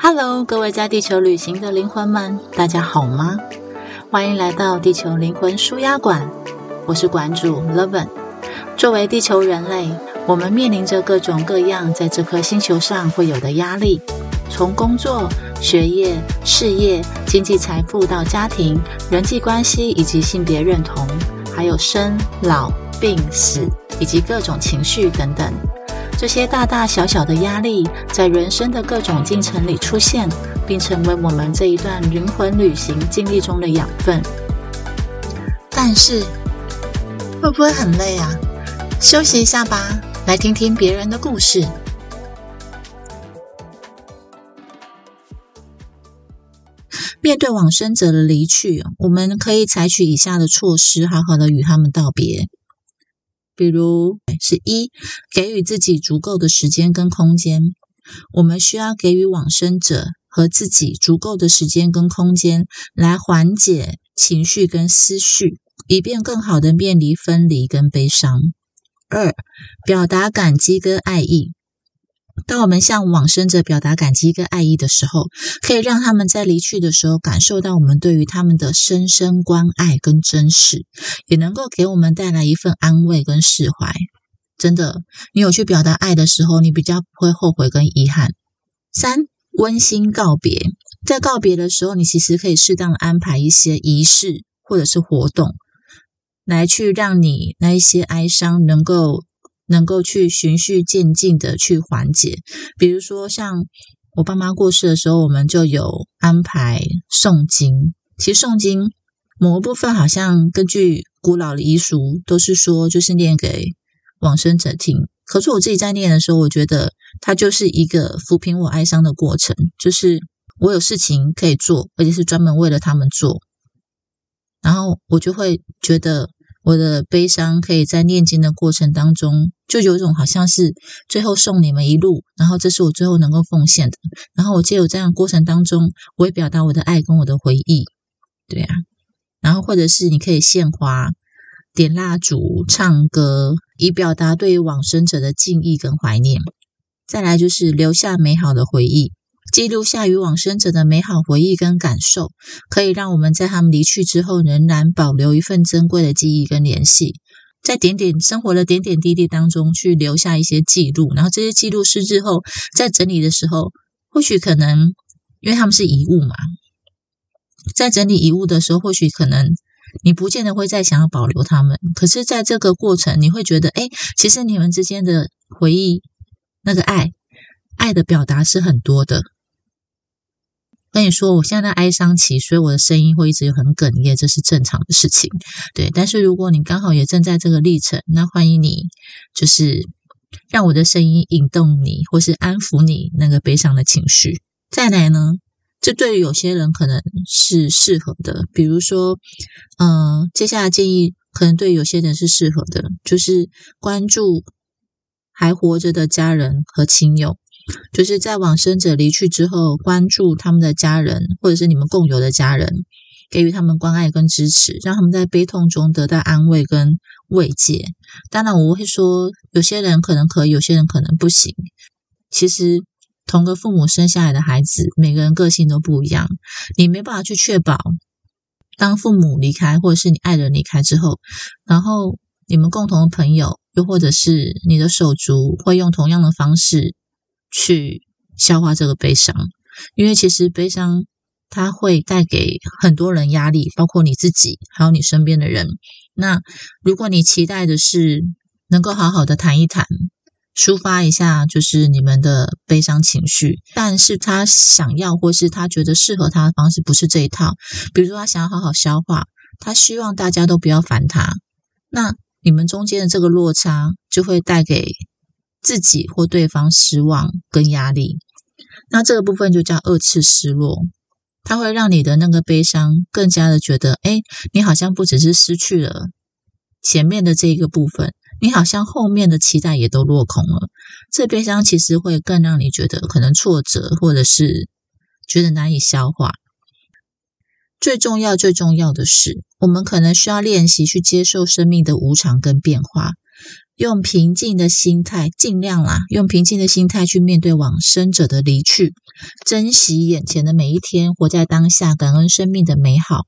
Hello，各位在地球旅行的灵魂们，大家好吗？欢迎来到地球灵魂舒压馆，我是馆主 Levin。作为地球人类，我们面临着各种各样在这颗星球上会有的压力，从工作、学业、事业、经济财富到家庭、人际关系以及性别认同，还有生老病死以及各种情绪等等。这些大大小小的压力，在人生的各种进程里出现，并成为我们这一段灵魂旅行经历中的养分。但是，会不会很累啊？休息一下吧，来听听别人的故事。面对往生者的离去，我们可以采取以下的措施，好好的与他们道别。比如是一，给予自己足够的时间跟空间。我们需要给予往生者和自己足够的时间跟空间，来缓解情绪跟思绪，以便更好的面临分离跟悲伤。二，表达感激跟爱意。当我们向往生者表达感激跟爱意的时候，可以让他们在离去的时候感受到我们对于他们的深深关爱跟珍视，也能够给我们带来一份安慰跟释怀。真的，你有去表达爱的时候，你比较不会后悔跟遗憾。三，温馨告别，在告别的时候，你其实可以适当的安排一些仪式或者是活动，来去让你那一些哀伤能够。能够去循序渐进的去缓解，比如说像我爸妈过世的时候，我们就有安排诵经。其实诵经某个部分好像根据古老的遗俗，都是说就是念给往生者听。可是我自己在念的时候，我觉得它就是一个抚平我哀伤的过程，就是我有事情可以做，而且是专门为了他们做，然后我就会觉得。我的悲伤可以在念经的过程当中，就有一种好像是最后送你们一路，然后这是我最后能够奉献的。然后我借由这样过程当中，我会表达我的爱跟我的回忆，对啊。然后或者是你可以献花、点蜡烛、唱歌，以表达对于往生者的敬意跟怀念。再来就是留下美好的回忆。记录下与往生者的美好回忆跟感受，可以让我们在他们离去之后，仍然保留一份珍贵的记忆跟联系，在点点生活的点点滴滴当中去留下一些记录，然后这些记录是日后在整理的时候，或许可能因为他们是遗物嘛，在整理遗物的时候，或许可能你不见得会再想要保留他们，可是在这个过程，你会觉得，哎，其实你们之间的回忆，那个爱，爱的表达是很多的。跟你说，我现在哀伤期，所以我的声音会一直很哽咽，这是正常的事情。对，但是如果你刚好也正在这个历程，那欢迎你，就是让我的声音引动你，或是安抚你那个悲伤的情绪。再来呢，这对于有些人可能是适合的，比如说，嗯，接下来建议可能对有些人是适合的，就是关注还活着的家人和亲友。就是在往生者离去之后，关注他们的家人，或者是你们共有的家人，给予他们关爱跟支持，让他们在悲痛中得到安慰跟慰藉。当然，我会说，有些人可能可以，有些人可能不行。其实，同个父母生下来的孩子，每个人个性都不一样，你没办法去确保，当父母离开，或者是你爱人离开之后，然后你们共同的朋友，又或者是你的手足，会用同样的方式。去消化这个悲伤，因为其实悲伤它会带给很多人压力，包括你自己，还有你身边的人。那如果你期待的是能够好好的谈一谈，抒发一下，就是你们的悲伤情绪，但是他想要或是他觉得适合他的方式不是这一套，比如说他想要好好消化，他希望大家都不要烦他，那你们中间的这个落差就会带给。自己或对方失望跟压力，那这个部分就叫二次失落，它会让你的那个悲伤更加的觉得，哎，你好像不只是失去了前面的这一个部分，你好像后面的期待也都落空了。这悲伤其实会更让你觉得可能挫折，或者是觉得难以消化。最重要、最重要的是，我们可能需要练习去接受生命的无常跟变化。用平静的心态，尽量啦，用平静的心态去面对往生者的离去，珍惜眼前的每一天，活在当下，感恩生命的美好。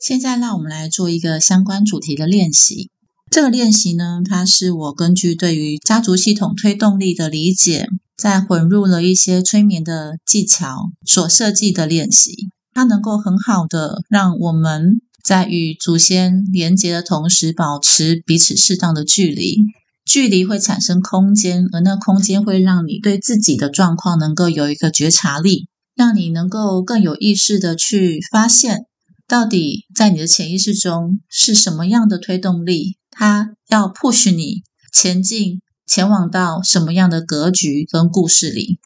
现在，让我们来做一个相关主题的练习。这个练习呢，它是我根据对于家族系统推动力的理解，再混入了一些催眠的技巧所设计的练习。它能够很好的让我们在与祖先连接的同时，保持彼此适当的距离。距离会产生空间，而那空间会让你对自己的状况能够有一个觉察力，让你能够更有意识的去发现，到底在你的潜意识中是什么样的推动力，它要 push 你前进，前往到什么样的格局跟故事里，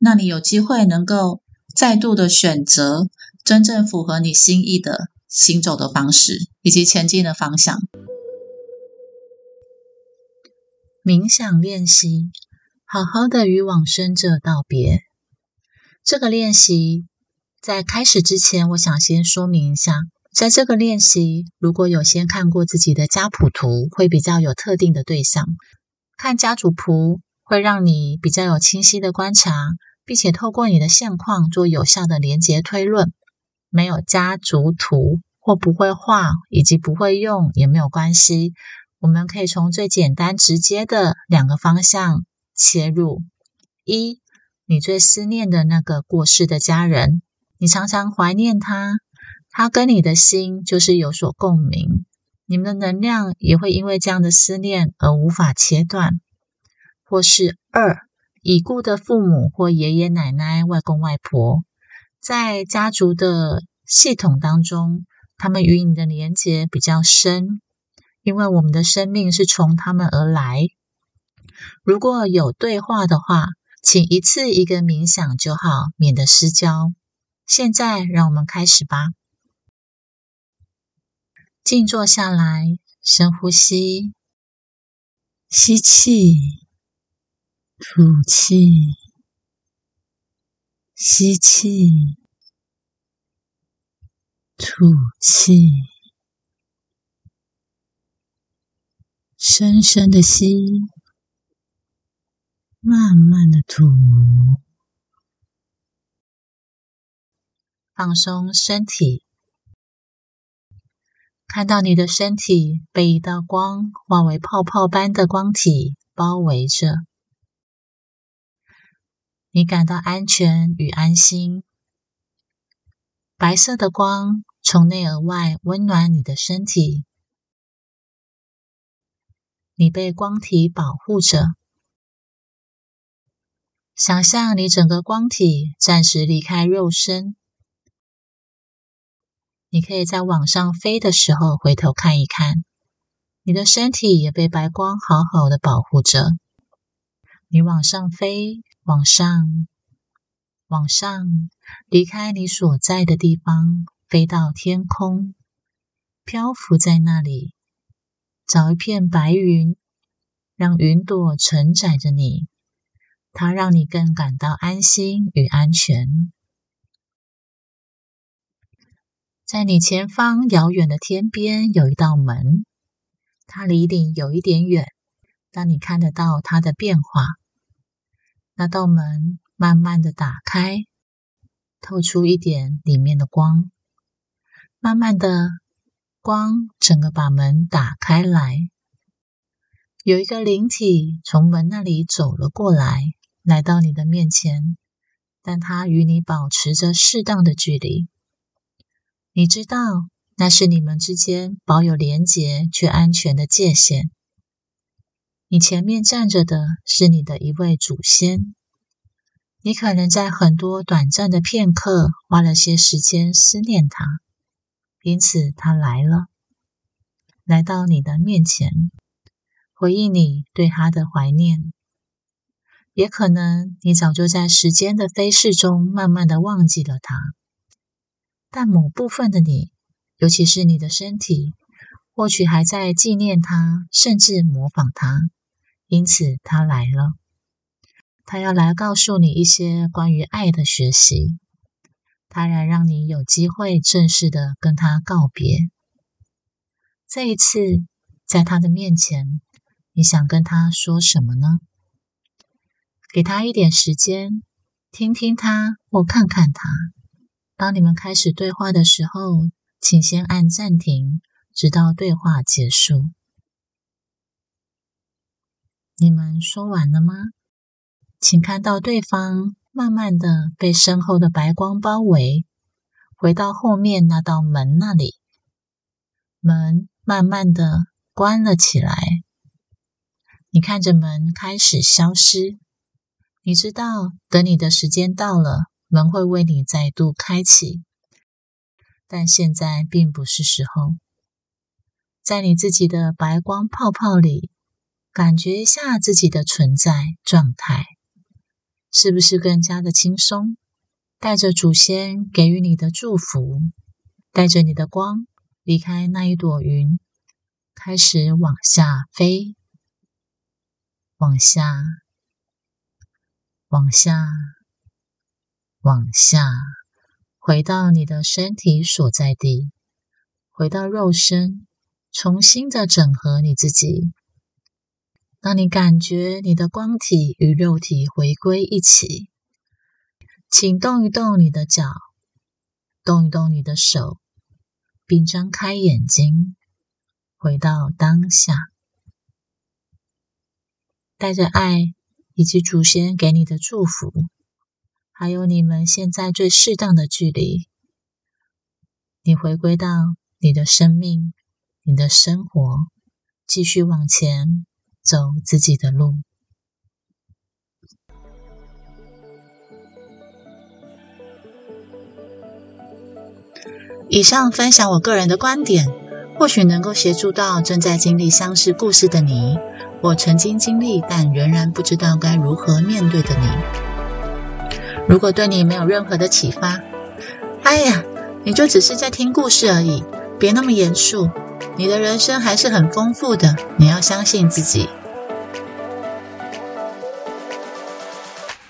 那你有机会能够再度的选择。真正符合你心意的行走的方式，以及前进的方向。冥想练习，好好的与往生者道别。这个练习在开始之前，我想先说明一下，在这个练习，如果有先看过自己的家谱图，会比较有特定的对象。看家族谱会让你比较有清晰的观察，并且透过你的现况做有效的连结推论。没有家族图或不会画以及不会用也没有关系，我们可以从最简单直接的两个方向切入：一，你最思念的那个过世的家人，你常常怀念他，他跟你的心就是有所共鸣，你们的能量也会因为这样的思念而无法切断；或是二，已故的父母或爷爷奶奶、外公外婆。在家族的系统当中，他们与你的连接比较深，因为我们的生命是从他们而来。如果有对话的话，请一次一个冥想就好，免得失焦。现在，让我们开始吧。静坐下来，深呼吸，吸气，吐气。吸气，吐气，深深的吸，慢慢的吐，放松身体，看到你的身体被一道光化为泡泡般的光体包围着。你感到安全与安心，白色的光从内而外温暖你的身体，你被光体保护着。想象你整个光体暂时离开肉身，你可以在往上飞的时候回头看一看，你的身体也被白光好好的保护着。你往上飞。往上，往上，离开你所在的地方，飞到天空，漂浮在那里，找一片白云，让云朵承载着你，它让你更感到安心与安全。在你前方遥远的天边有一道门，它离你有一点远，但你看得到它的变化。那道门慢慢的打开，透出一点里面的光。慢慢的，光整个把门打开来。有一个灵体从门那里走了过来，来到你的面前，但它与你保持着适当的距离。你知道，那是你们之间保有连结却安全的界限。你前面站着的是你的一位祖先，你可能在很多短暂的片刻花了些时间思念他，因此他来了，来到你的面前，回应你对他的怀念。也可能你早就在时间的飞逝中慢慢的忘记了他，但某部分的你，尤其是你的身体，或许还在纪念他，甚至模仿他。因此，他来了。他要来告诉你一些关于爱的学习。他来让你有机会正式的跟他告别。这一次，在他的面前，你想跟他说什么呢？给他一点时间，听听他或看看他。当你们开始对话的时候，请先按暂停，直到对话结束。你们说完了吗？请看到对方慢慢的被身后的白光包围，回到后面那道门那里，门慢慢的关了起来。你看着门开始消失，你知道，等你的时间到了，门会为你再度开启，但现在并不是时候。在你自己的白光泡泡里。感觉一下自己的存在状态，是不是更加的轻松？带着祖先给予你的祝福，带着你的光离开那一朵云，开始往下飞，往下，往下，往下，回到你的身体所在地，回到肉身，重新的整合你自己。当你感觉你的光体与肉体回归一起，请动一动你的脚，动一动你的手，并张开眼睛，回到当下，带着爱以及祖先给你的祝福，还有你们现在最适当的距离，你回归到你的生命、你的生活，继续往前。走自己的路。以上分享我个人的观点，或许能够协助到正在经历相似故事的你，或曾经经历但仍然不知道该如何面对的你。如果对你没有任何的启发，哎呀，你就只是在听故事而已，别那么严肃。你的人生还是很丰富的，你要相信自己。